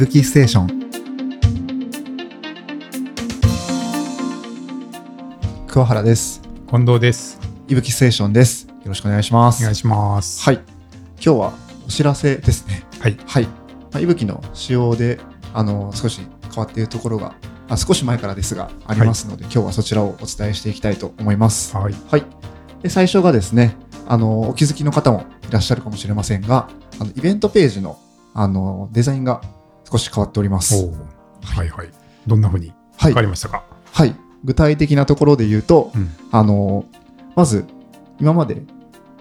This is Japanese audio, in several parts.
ぶきステーション桑原です近藤です。いぶきステーションですよろしくお願いしますお願いします。はい今日はお知らせですねはい。はい、まあ、いぶきの仕様であの少し変わっているところがあ少し前からですがありますので、今日はそちらをお伝えしていきたいと思いますはい。はい。で最初がですね、あの、お気づきの方もいらっしゃるかもしれませんが、あのイベントページのあのデザインが少し変わっております。はいはい。どんなふうにはい変わりましたか、はい。具体的なところで言うと、うん。あの、まず、今まで、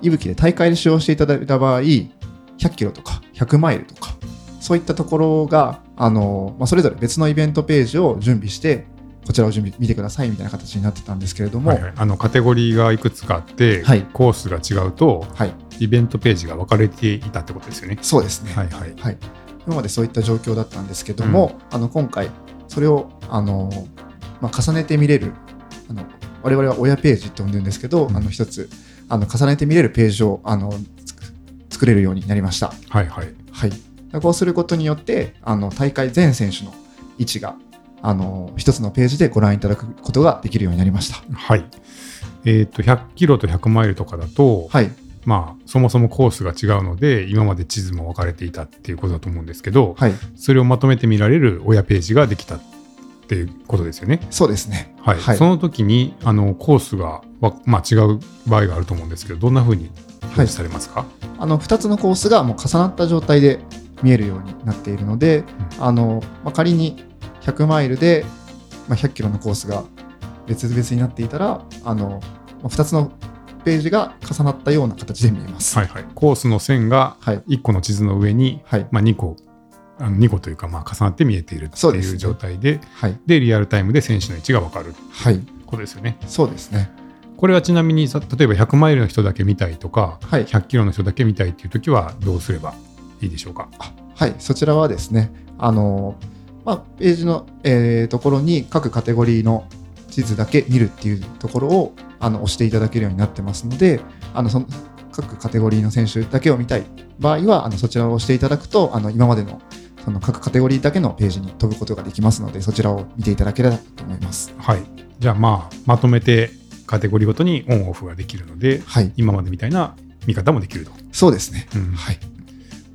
いぶきで大会で使用していただいた場合、100キロとか100マイルとか、そういったところが、あの、まあ、それぞれ別のイベントページを準備して、こちらを準備見てくださいみたいな形になってたんですけれども、はいはい、あのカテゴリーがいくつかあって、はいコースが違うとはい、イベントページが分かれていたってことですよね。そうですね。はいはい。はい、今までそういった状況だったんですけども、あの今回それをあの、まあ、重ねて見れるあの我々は親ページって呼んでるんですけど、うんあの一つあの重ねて見れるページをあの作れるようになりました。はいはい。はい、こうすることによってあの大会全選手の位置があの一つのページでご覧いただくことができるようになりました。はい。えっ、と、100キロと100マイルとかだと、はい、まあ、そもそもコースが違うので、今まで地図も分かれていたっていうことだと思うんですけど、はい、それをまとめて見られる親ページができたっていうことですよね。そうですね。はい、はい。その時にあのコースがわ、まあ、違う場合があると思うんですけどどんな風に表示されますか、あの2つのコースがもう重なった状態で見えるようになっているので、あのまあ、仮に100マイルで、まあ、100キロのコースが別々になっていたらあの、まあ、2つのページが重なったような形で見えます。はいはい、コースの線がはい1個の地図の上に、はいまあ、2個あの2個というか、まあ、重なって見えているっていうそうですね状態ではいでリアルタイムで選手の位置が分かるはい、ことですよね。そうですね。これはちなみにさ例えば100マイルの人だけ見たいとか、はい100キロの人だけ見たいっていう時はどうすればいいでしょうか？あはい、そちらはですね、あのまあ、ページの、えーところに各カテゴリーの地図だけ見るっていうところをあの押していただけるようになってますので、あのその各カテゴリーの選手だけを見たい場合は、あのそちらを押していただくと、あの今までのその各カテゴリーだけのページに飛ぶことができますので、そちらを見ていただければと思います。はい、じゃあまあまとめてカテゴリーごとにオンオフができるのではい、今までみたいな見方もできると。そうですね。うんはい、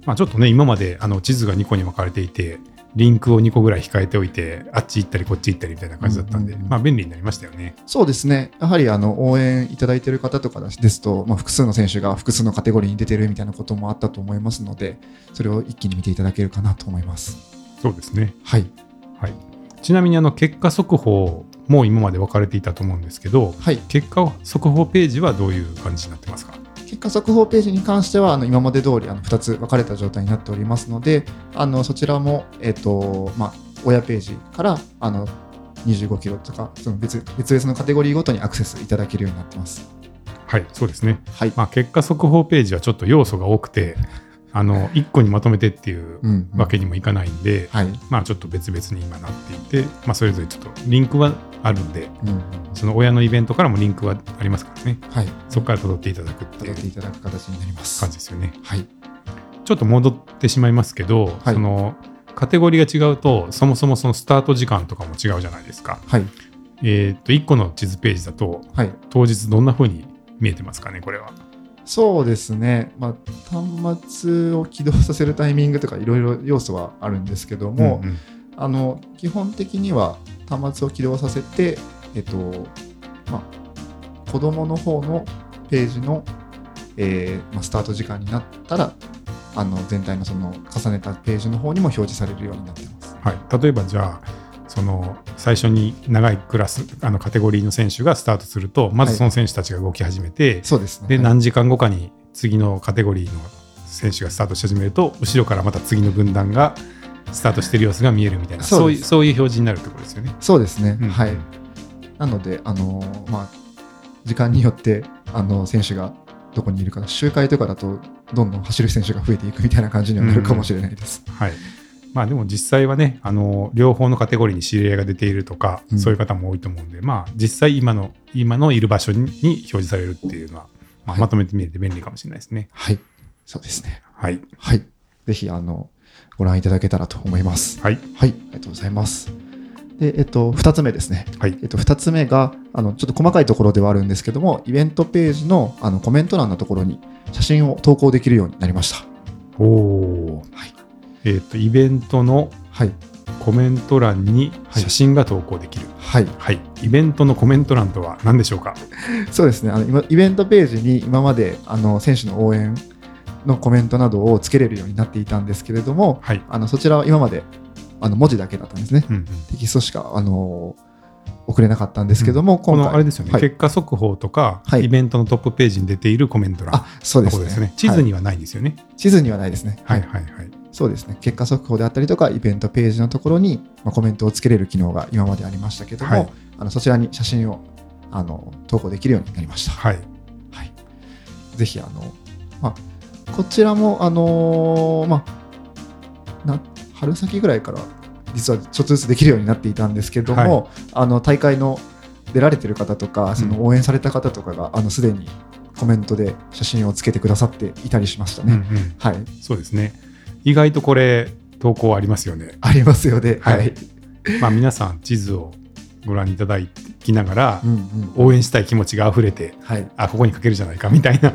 まあ、ちょっとね今まであの地図が2個に分かれていてリンクを2個ぐらい控えておいてあっち行ったりこっち行ったりみたいな感じだったんで、まあ便利になりましたよね。そうですね、やはりあの応援いただいている方とかですと、まあ、複数の選手が複数のカテゴリーに出てるみたいなこともあったと思いますので、それを一気に見ていただけるかなと思います。そうですね。はい、はい、ちなみにあの結果速報も今まで分かれていたと思うんですけどはい、結果速報ページはどういう感じになってますか？結果速報ページに関しては、あの今まで通りあの2つ分かれた状態になっておりますので、あのそちらも、えっとまあ、親ページからあの25キロとか、その別別々のカテゴリーごとにアクセスいただけるようになってます。はいそうですね。はい、まあ、結果速報ページはちょっと要素が多くてあの1個にまとめてっていううんうん。わけにもいかないんで、はい、まあちょっと別々に今なっていて、まあ、それぞれちょっとリンクはあるんでうんうん。その親のイベントからもリンクはありますからね。はい、そこから辿っていただくってい辿っていうただく形になります。感じですよね。はい、ちょっと戻ってしまいますけど、はい。そのカテゴリーが違うとそもそもそのスタート時間とかも違うじゃないですか。はい、えっと1個の地図ページだとはい。当日どんな風に見えてますかねこれはそうですね、まあ、端末を起動させるタイミングとかいろいろ要素はあるんですけども、うんうん。あの基本的には端末を起動させて、えっとまあ、子供の方のページの、えーまあ、スタート時間になったらあの全体のその重ねたページの方にも表示されるようになってます。はい、例えばじゃあその最初に長いクラスあのカテゴリーの選手がスタートするとまずその選手たちが動き始めて、そうですね。ではい何時間後かに次のカテゴリーの選手がスタートし始めると後ろからまた次の軍団がスタートしてる様子が見えるみたいなそういうそういう表示になるってことですよね。そうですね。うんはい。なので、あのまあ、時間によってあの選手がどこにいるか、周回とかだと、どんどん走る選手が増えていくみたいな感じにはなるかもしれないです。はいまあでも実際はねあの両方のカテゴリーに知り合いが出ているとか、うんそういう方も多いと思うんでまあ実際今の今のいる場所に表示されるっていうのは、まあはいまとめてみると便利かもしれないですね。はい。そうですね。はいはい。ぜひあのご覧いただけたらと思います。はい。はい、ありがとうございます。で、えっと、2つ目ですね。はいえっと、2つ目が、あの、ちょっと細かいところではあるんですけども、イベントページのあのコメント欄のところに写真を投稿できるようになりました。おお。はい。えっ、と、イベントのはい。コメント欄に写真が投稿できる。はい。はい。イベントのコメント欄とは何でしょうか？そうですね。あの、今イベントページに今まで、あの、選手の応援のコメントなどをつけれるようになっていたんですけれども、はい。あの、そちらは今まで、あの、文字だけだったんですね。うんうん、テキストしか、あの、送れなかったんですけども、このあれですよね、はい結果速報とか、はいイベントのトップページに出ているコメント欄あ、そうですね。の方ですね。地図にはないんですよね。地図にはないですね。はい、はい、はい。そうですね。結果速報であったりとか、イベントページのところに、まあ、コメントをつけれる機能が今までありましたけども、はいあのそちらに写真をあの投稿できるようになりました。はい。はい、ぜひあの、まあ、こちらも、あのーまあ、な春先ぐらいから実はちょっとずつできるようになっていたんですけども、あの大会の出られてる方とか、その応援された方とかが、あのすでにコメントで写真をつけてくださっていたりしましたね。うんうん、はい、そうですね。意外とこれ、投稿ありますよね。ありますよね。はいはい。まあ、皆さん、地図をご覧いただきながら応援したい気持ちが溢れて、はい。あ、ここに書けるじゃないかみたいな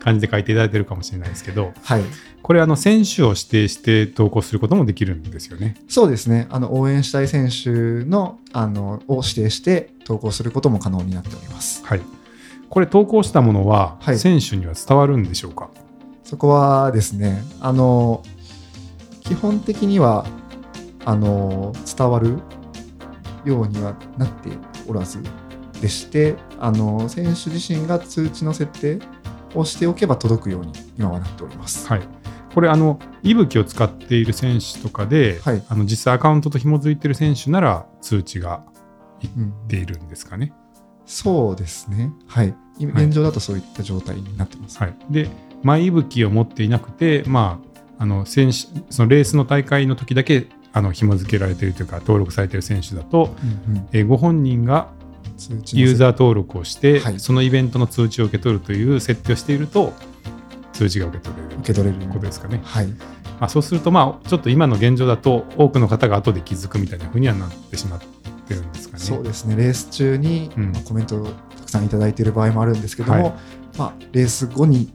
感じで書いていただいてるかもしれないですけど、はい。これ、あの選手を指定して投稿することもできるんですよね。そうですね。あの応援したい選手のあのを指定して投稿することも可能になっております。はい。これ、投稿したものは、はい選手には伝わるんでしょうか？そこはですね、あの基本的にはあの伝わるようにはなっておらずでして、あの選手自身が通知の設定をしておけば届くように今はなっております。はい。これ、あの、いぶきを使っている選手とかで、はいあの実際アカウントと紐づいている選手なら通知がうん出るんですかね。そうですね。はい。現状だとそういった状態になってます。はい、で、マイいぶきを持っていなくて、まあ、あの選手そのレースの大会の時だけあの紐付けられているというか、登録されている選手だと、うんうん。えーご本人がユーザー登録をして、はい。そのイベントの通知を受け取るという設定をしていると、通知が受け取れる受け取れる。ことですかね。はい。まあ、そうすると、まあ、ちょっと今の現状だと、多くの方が後で気づくみたいなふうにはなってしまってるんですかね。そうですね、レース中に、うん。まあコメントをたくさんいただいている場合もあるんですけども、はい。まあ、レース後に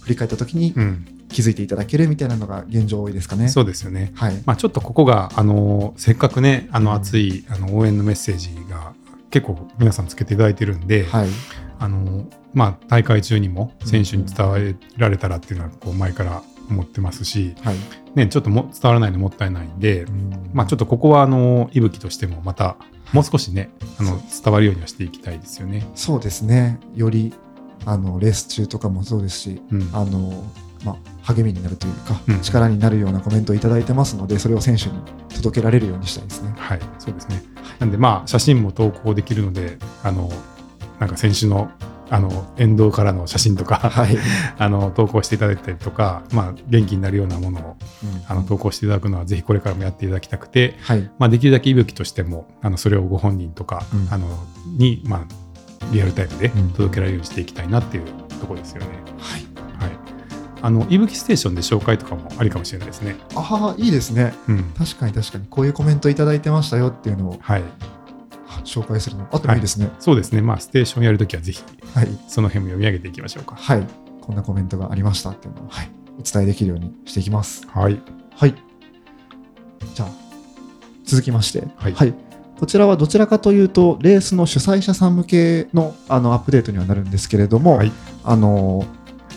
振り返った時にうん、気づいていただけるみたいなのが現状多いですかね。そうですよね。はい、まあ、ちょっとここが、あのせっかくね、あうんの熱い、あの応援のメッセージが結構皆さんつけていただいてるんで、はい、あのまあ、大会中にも選手に伝えられたらっていうのはこう前から思ってますし、はい。ね、ちょっとも伝わらないのもったいないんで、うんまあ、ちょっとここはあの息吹としてもまたもう少しねあの伝わるようにはしていきたいですよね。そうですね、よりあのレース中とかもそうですし、うんあのまあ、励みになるというか、うん力になるようなコメントをいただいてますので、それを選手に届けられるようにしたいですね。はい、そうですね。なんで、まあ、写真も投稿できるので、あの、なんか選手の、あの、沿道からの写真とか、はい。あの、投稿していただいたりとか、まあ、元気になるようなものを、あの、投稿していただくのは、ぜひこれからもやっていただきたくて、はい。まあ、できるだけ息吹としても、あの、それをご本人とか、うんあの、に、まあ、リアルタイムでうん届けられるようにしていきたいなっていうところですよね。はい。はい。あの、息吹ステーションで紹介とかもありかもしれないですね。ああ、いいですね。うん。確かに確かに、こういうコメントいただいてましたよっていうのをはい。紹介するのあってもいいですね。そうですね。まあ、ステーションやるときは、ぜひ、はい。その辺も読み上げていきましょうか。はい。こんなコメントがありましたっていうのを、はい、お伝えできるようにしていきます。はい。はい。じゃあ、続きまして、はいこちらはどちらかというと、レースの主催者さん向けのあのアップデートにはなるんですけれども、はいあの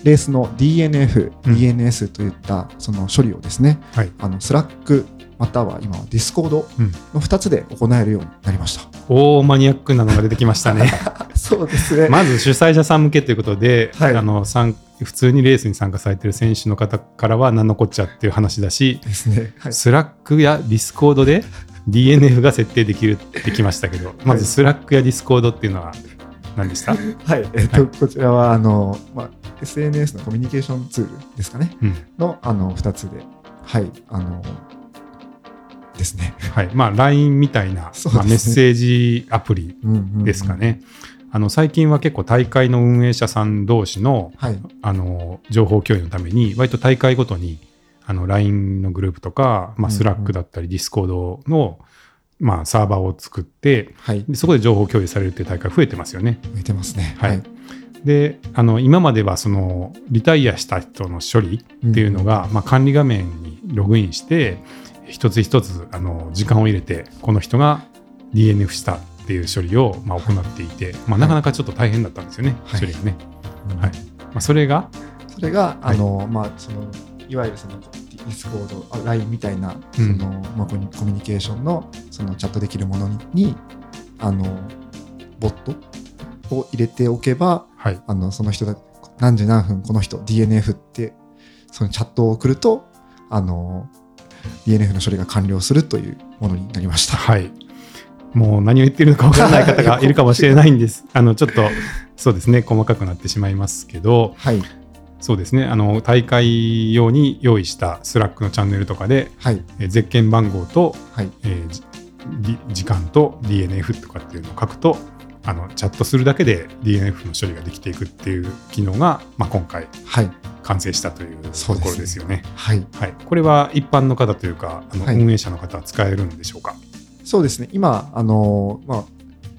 レースの DNF、うん DNS といったその処理をですね、はい。あの Slack または今は Discord うんの2つで行えるようになりました。大マニアックなのが出てきましたね。そうですね。まず主催者さん向けということで、はいあの参普通にレースに参加されている選手の方からは何のこっちゃっていう話だし、ですね。はい。 Slack や Discord で DNF が設定できるってきましたけど、まず Slack や Discord っていうのは何でした、はい、えっと、こちらはあの、まあ、SNS のコミュニケーションツールですかね、うんのあの2つで、はい、あの、ですね。はいまあ、LINE みたいな、ねまあ、メッセージアプリですか。ね。あの最近は結構大会の運営者さん同士のはい。あの情報共有のために割と大会ごとにああの LINE のグループとか、まあ、うんうん Slack だったり Discord の、まあ、サーバーを作ってはい。でそこで情報共有されるっていう大会増えてますよね。向いてますね。はいであの今まではそのリタイアした人の処理っていうのが、まあ、管理画面にログインして一つ一つあの時間を入れてこの人が DNF したっていう処理を、まあ、行っていて、まあ、なかなかちょっと大変だったんですよね、はい。処理がね。うん。はい。まあ、それが、それが、はい。あの、まあ、その、いわゆるその、 Discord、あ LINE みたいな、そうん。の、まあ、コミュニケーションの、その、チャットできるものに、にあの、ボットを入れておけば、はい、あの、その人が、何時何分、この人、DNF って、そのチャットを送ると、あの、DNF の処理が完了するというものになりました。はい。もう何を言ってるのかわからない方がいるかもしれないんです。あのちょっとそうですね細かくなってしまいますけどはい。そうですねあの大会用に用意した Slack のチャンネルとかで、はい。えーゼッケン番号と、はい。えー時間と DNF とかっていうのを書くとあのチャットするだけで DNF の処理ができていくっていう機能が、まあ、今回はい。完成したというところですよね。はい。はい、これは一般の方というかあの、はい運営者の方は使えるんでしょうか？そうですね。今、あの、まあ、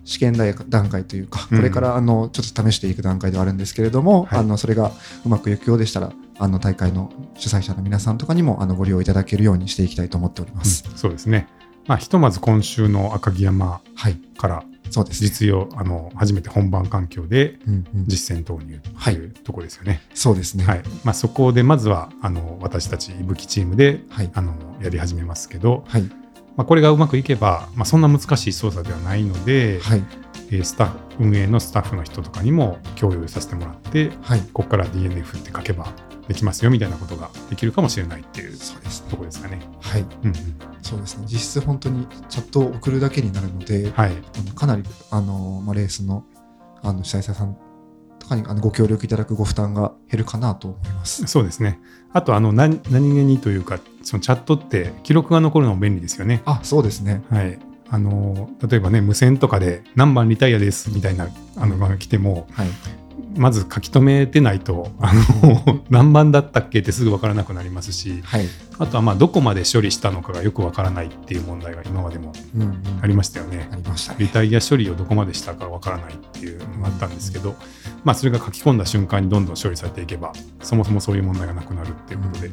試験段階というか、うんこれからあのちょっと試していく段階ではあるんですけれども、はいあのそれがうまくいくようでしたら、あの大会の主催者の皆さんとかにもあのご利用いただけるようにしていきたいと思っております。うんそうですね。まあ、ひとまず今週の赤城山はい、からそうですね。実用、あの初めて本番環境で実践投入とはいいうところですよね。そうですね。はいまあ、そこでまずはあの私たちいぶきチームではい。あのやり始めますけど、はい。まあ、これがうまくいけば、まあ、そんな難しい操作ではないので、はい。えースタッフ運営のスタッフの人とかにも共有させてもらってはい。ここから DNF って書けばできますよみたいなことができるかもしれないっていうそうですね。ところですかね。はい。うんうんそうですね。実質本当にチャットを送るだけになるので、はい、あのかなりあの、まあ、レースのあの主催者さんとかにあのご協力いただくご負担が減るかなと思います。そうですね。あとあの何何気にというかそのチャットって記録が残るのも便利ですよね。あ、そうですね。はい。あの例えばね無線とかで何番リタイアですみたいなあのが来てもはい。まず書き留めてないとあの 何番だったっけってすぐ分からなくなりますしはい。あとはまあどこまで処理したのかがよく分からないっていう問題が今までもうんうん。ありましたよね。ありましたね。リタイア処理をどこまでしたか分からないっていうのがあったんですけど、まあ、それが書き込んだ瞬間にどんどん処理されていけばそもそもそういう問題がなくなるっていうことで、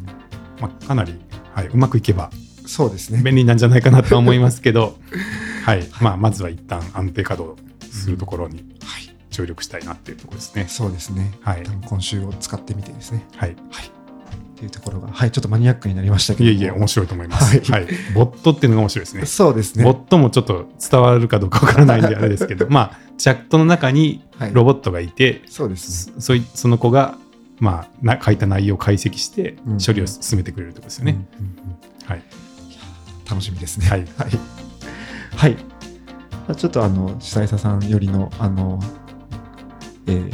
まあ、かなり、はい、うまくいけばそうですね。便利なんじゃないかなとは思いますけど、はいまあ、まずは一旦安定稼働するところにはい。注力したいなっていうところですね。そうですね。はい今週を使ってみてですね。はい、っていうところが、はい、ちょっとマニアックになりましたけども。いえいえ面白いと思います。ははいいボットっていうのが面白いですね。そうですね。ボットもちょっと伝わるかどうかわからないんであれですけど、まあ、チャットの中にはいロボットがいて、そうですね。そそいその子が、まあ、な書いた内容を解析してうん処理を進めてくれるってことですよね。うんうんうんはい、楽しみですね。はいはい。はい。まあちょっとあの、主催者さんよりの、あの、えー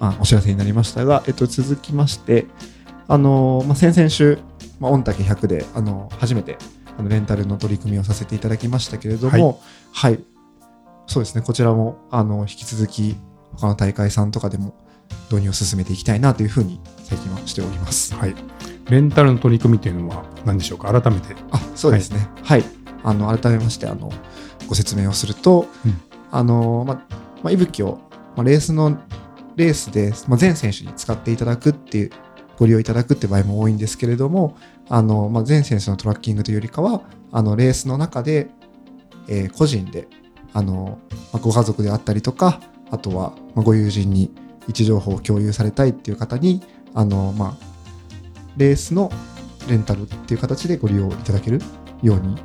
あお知らせになりましたが、えっと、続きまして、あの、まあ、先々週、まあ、御嶽100で、あの、初めて、あのレンタルの取り組みをさせていただきましたけれども、はい。そうですね、こちらも、あの、引き続き、他の大会さんとかでも、導入を進めていきたいなというふうに、最近はしております。はい、レンタルの取り組みというのは何でしょうか？改めて。あそうですね。はい。あの改めましてあのご説明をすると、うんあのままあ、いぶきを、まあ、レースのレースで、まあ、全選手に使っていただくっていうご利用いただくって場合も多いんですけれども、あのまあ、全選手のトラッキングというよりかはあのレースの中で、えー個人であの、まあ、ご家族であったりとかあとは、まあ、ご友人に位置情報を共有されたいっていう方にあの、まあ、レースのレンタルっていう形でご利用いただけるように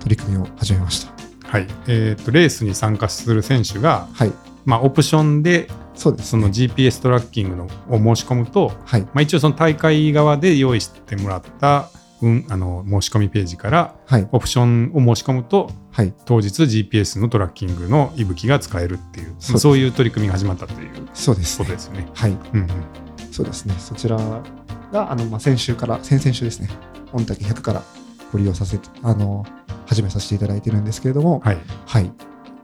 取り組みを始めました。はいえー、とレースに参加する選手が、はい、まあ、オプションでそうです、その GPS トラッキングのを申し込むと、はい、まあ、一応その大会側で用意してもらった、うん、あの申し込みページからはい、オプションを申し込むとはい、当日 GPS のトラッキングの息吹が使えるっていうそうそういう取り組みが始まったというそうですね。ことですよね。はい、うんうん。そうですね。そちらが、あの、まあ、先週から、先々週ですね、御嶽100からご利用させて、あの、始めさせていただいてるんですけれども、はい、はい、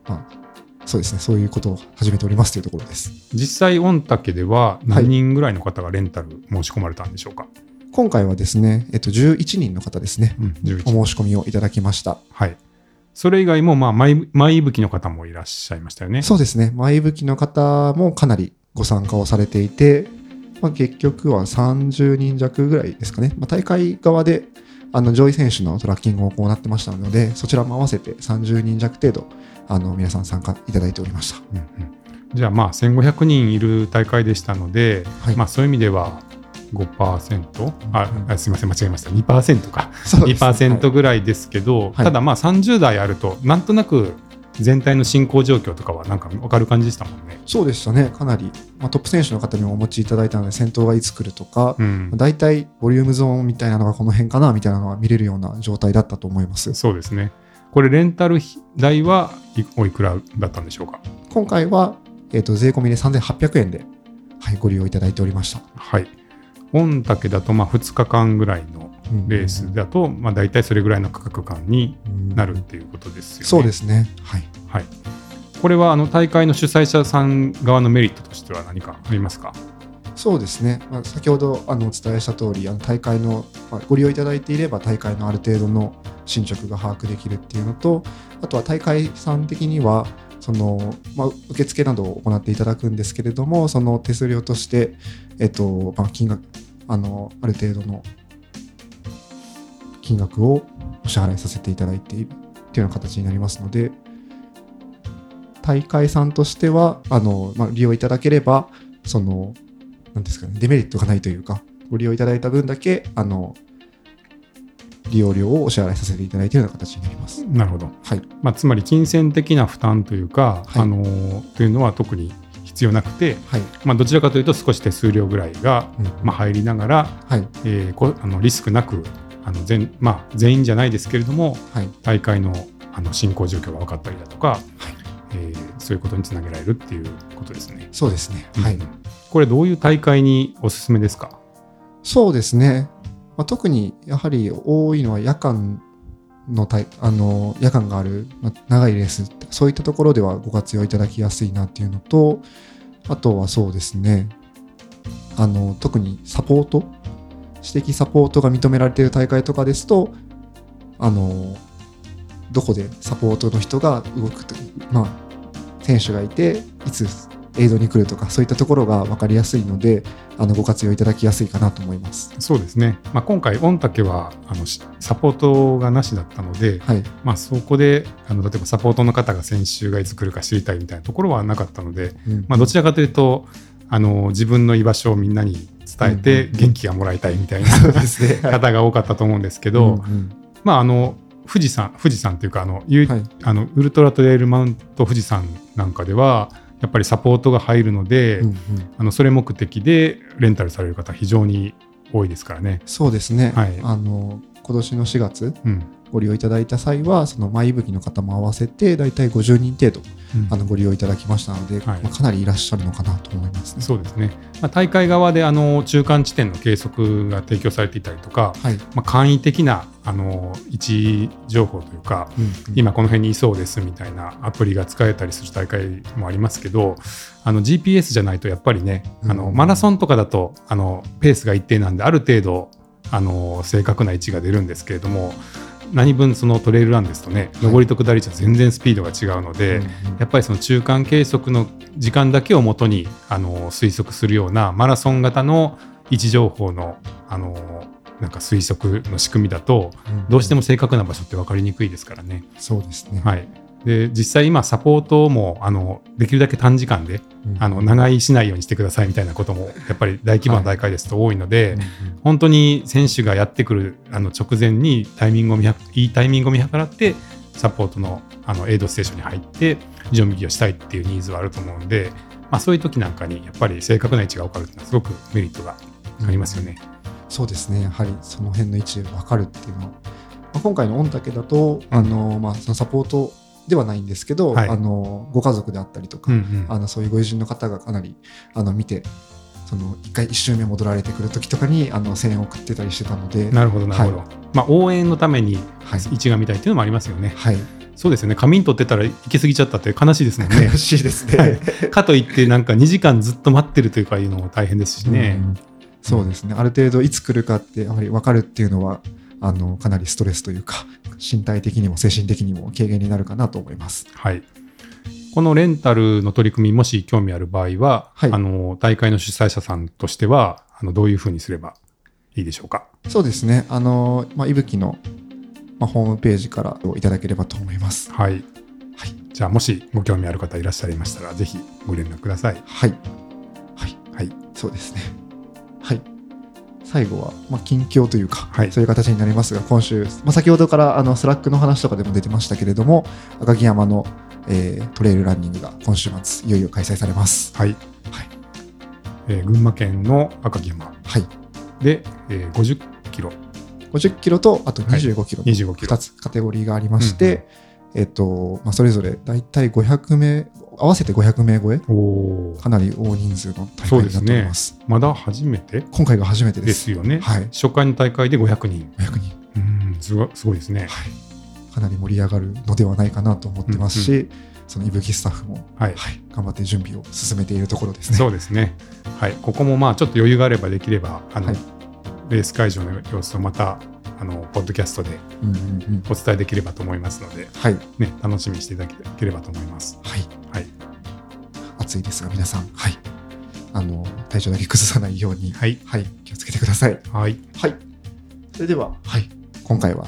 まあ、そうですね、そういうことを始めておりますというところです。実際御嶽では何人ぐらいの方がレンタル申し込まれたんでしょうか、今回はですね、えっと、11人の方ですね、うん、11お申し込みをいただきました。はい。それ以外も、まあ、前前吹きの方もいらっしゃいましたよね。そうですね、前吹きの方もかなりご参加をされていて、まあ、結局は30人弱ぐらいですかね、まあ、大会側であの上位選手のトラッキングを行ってましたので、そちらも合わせて30人弱程度、あの皆さん参加いただいておりました。うんうん。じゃあ、まあ、1500人いる大会でしたので、はい。まあ、そういう意味では5%ああすみません間違えました。2%か。そうですね。2%ぐらいですけど、はい。ただまあ30代あるとなんとなく全体の進行状況とかはなんか分かる感じでしたもんね。そうでしたね、かなり、まあ、トップ選手の方にもお持ちいただいたので、先頭がいつ来るとか、うん、大体ボリュームゾーンみたいなのがこの辺かなみたいなのは見れるような状態だったと思います。そうですね。これレンタル代はいおいくらだったんでしょうか？今回は、えー、と税込みで3800円で、はい、ご利用いただいておりました。はい。御嶽だとまあ2日間ぐらいのレースだと、まあ、大体それぐらいの価格感になるっていうことですよね。そうですね。はい。はい、これはあの大会の主催者さん側のメリットとしては何かありますか？そうですね。まあ、先ほどあのお伝えした通り、あの大会の、まあ、ご利用いただいていれば大会のある程度の進捗が把握できるっていうのと、あとは大会さん的には、そのまあ、受付などを行っていただくんですけれども、その手数料として、えっとまあ、金額あの、ある程度の金額をお支払いさせていただいているっていうような形になりますので、大会さんとしては、あのまあ、利用いただければ、その、なんですかね、デメリットがないというか、ご利用いただいた分だけ、あの、利用料をお支払いさせていただいているような形になります。なるほど、はい。まあ、つまり金銭的な負担というか、はいあのというのは特に必要なくて、はい。まあ、どちらかというと少し手数料ぐらいが、うんまあ、入りながら、はい。えーこあのリスクなくあの全,、まあ、全員じゃないですけれどもはい。大会のあの進行状況が分かったりだとか、えーそういうことにつなげられるっていうことですね。そうですね。はい。うんこれどういう大会におすすめですか？そうですね。まあ、特にやはり多いのは夜間の大あの夜間がある、まあ長いレース、そういったところではご活用いただきやすいなっていうのと、あとはそうですね、あの特にサポート、私的サポートが認められている大会とかですと、あのどこでサポートの人が動くと、まあ、選手がいて、いつエイドに来るとか、そういったところが分かりやすいので、あのご活用いただきやすいかなと思います。そうですね、まあ、今回、御嶽はあのしサポートがなしだったので、はい、まあ、そこであの例えばサポートの方が先週がいつ来るか知りたいみたいなところはなかったので、うん。まあ、どちらかというとあの自分の居場所をみんなに伝えてうん元気がもらいたいみたいな方が多かったと思うんですけど、うんうん。まあ、あの富士山富士山というかあの、ゆはい。あのウルトラトレイルマウント富士山なんかではやっぱりサポートが入るので、うんうん。あのそれ目的でレンタルされる方非常に多いですからね。そうですね、はい。あの今年の4月うんご利用いただいた際はその前吹きの方も合わせて大体50人程度うん。あのご利用いただきましたので、はい。まあ、かなりいらっしゃるのかなと思いますね。そうですね、まあ、大会側であの中間地点の計測が提供されていたりとか、はい、まあ、簡易的なあの位置情報というか、うんうん。今この辺にいそうですみたいなアプリが使えたりする大会もありますけどあの GPS じゃないとやっぱりねあのうんマラソンとかだとあのペースが一定なんである程度あの正確な位置が出るんですけれども何分そのトレイルランですとねはい上りと下りじゃ全然スピードが違うので、やっぱりその中間計測の時間だけをもとにあの推測するようなマラソン型の位置情報のあのなんか推測の仕組みだとうんどうしても正確な場所って分かりにくいですからね。そうですね。はい、で実際今サポートもあのできるだけ短時間でうん。あの長居しないようにしてくださいみたいなこともやっぱり大規模な大会ですと多いので、うんうん本当に選手がやってくるあの直前にタイミングを見計いいタイミングを見計らってサポートのあのエイドステーションに入って準備をしたいっていうニーズはあると思うんで、まあ、そういう時なんかにやっぱり正確な位置が分かるっていうのはすごくメリットがありますよね。そうですね、やはりその辺の位置分かるっていうのは、まあ、今回の御嶽だと、あのまあ、そのサポートではないんですけど、はい。あのご家族であったりとか、うんうん。あのそういうご友人の方がかなりあの見て、その一回一周目戻られてくる時とかにあの声援を送ってたりしてたので、なるほどなるほど、はまあ、応援のためにはい。位置が見たいっていうのもありますよね。はい、そうですよね。仮眠取ってたら行き過ぎちゃったって悲しいですもんね。悔。しいですね。はい。かといってなんか2時間ずっと待ってるというかいうのも大変ですしね。うん。そうですね、ある程度いつ来るかってやはり分かるっていうのはあのかなりストレスというか身体的にも精神的にも軽減になるかなと思います。はい。このレンタルの取り組み、もし興味ある場合は、はいあの大会の主催者さんとしては、あのどういうふうにすればいいでしょうか？そうですね、あの、まあ、いぶきの、まあ、ホームページからいただければと思います。はい。はい。じゃあ、もしご興味ある方いらっしゃいましたら、ぜひご連絡ください。はい。はい。はい。そうですね。はい。最後は、まあ、近況というか、はいそういう形になりますが、今週、まあ、先ほどからあの Slack の話とかでも出てましたけれども、赤城山の、えートレイルランニングが今週末、いよいよ開催されます。はい。はい。えー群馬県の赤城山はい。で、えー50キロ、50キロと、あと25キロの25キロ2つカテゴリーがありまして、えっと、まあ、それぞれ大体500名、合わせて500名超え、かなり大人数の大会になっております。まだ初めて？今回が初めてで。ですすよね。はい。初回の大会で500人。500人。うん、すごすごいですね。はい。かなり盛り上がるのではないかなと思ってますし、そのいぶきスタッフも、はい。はい、頑張って準備を進めているところですね。そうですね。はい。ここもまあちょっと余裕があればできれば、あの、はいレース会場の様子をまた、あの、ポッドキャストで。お伝えできればと思いますので、はい。ね、楽しみにしていただければと思います。はい。はい。暑いですが、皆さん、はい。あの、体調だけ崩さないように、はい。はい、気をつけてください。はい。はい。それでは、はい。今回は、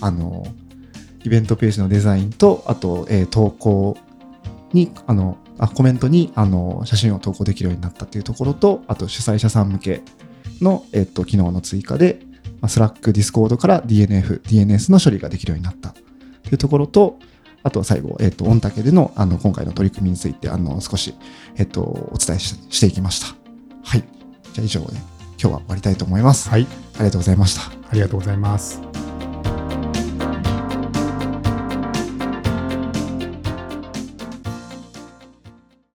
あの、イベントページのデザインと、あと、えー投稿に、あの、あコメントにあの写真を投稿できるようになったっていうところと、あと主催者さん向けの、えっと、機能の追加で、まあ、 Slack、Discord から DNF、DNS の処理ができるようになったっていうところと、あとは最後、えっと、御嶽でのあの今回の取り組みについてあの少し、えっと、お伝えししていきました。はい。じゃあ以上で今日は終わりたいと思います。はい。ありがとうございました。ありがとうございます。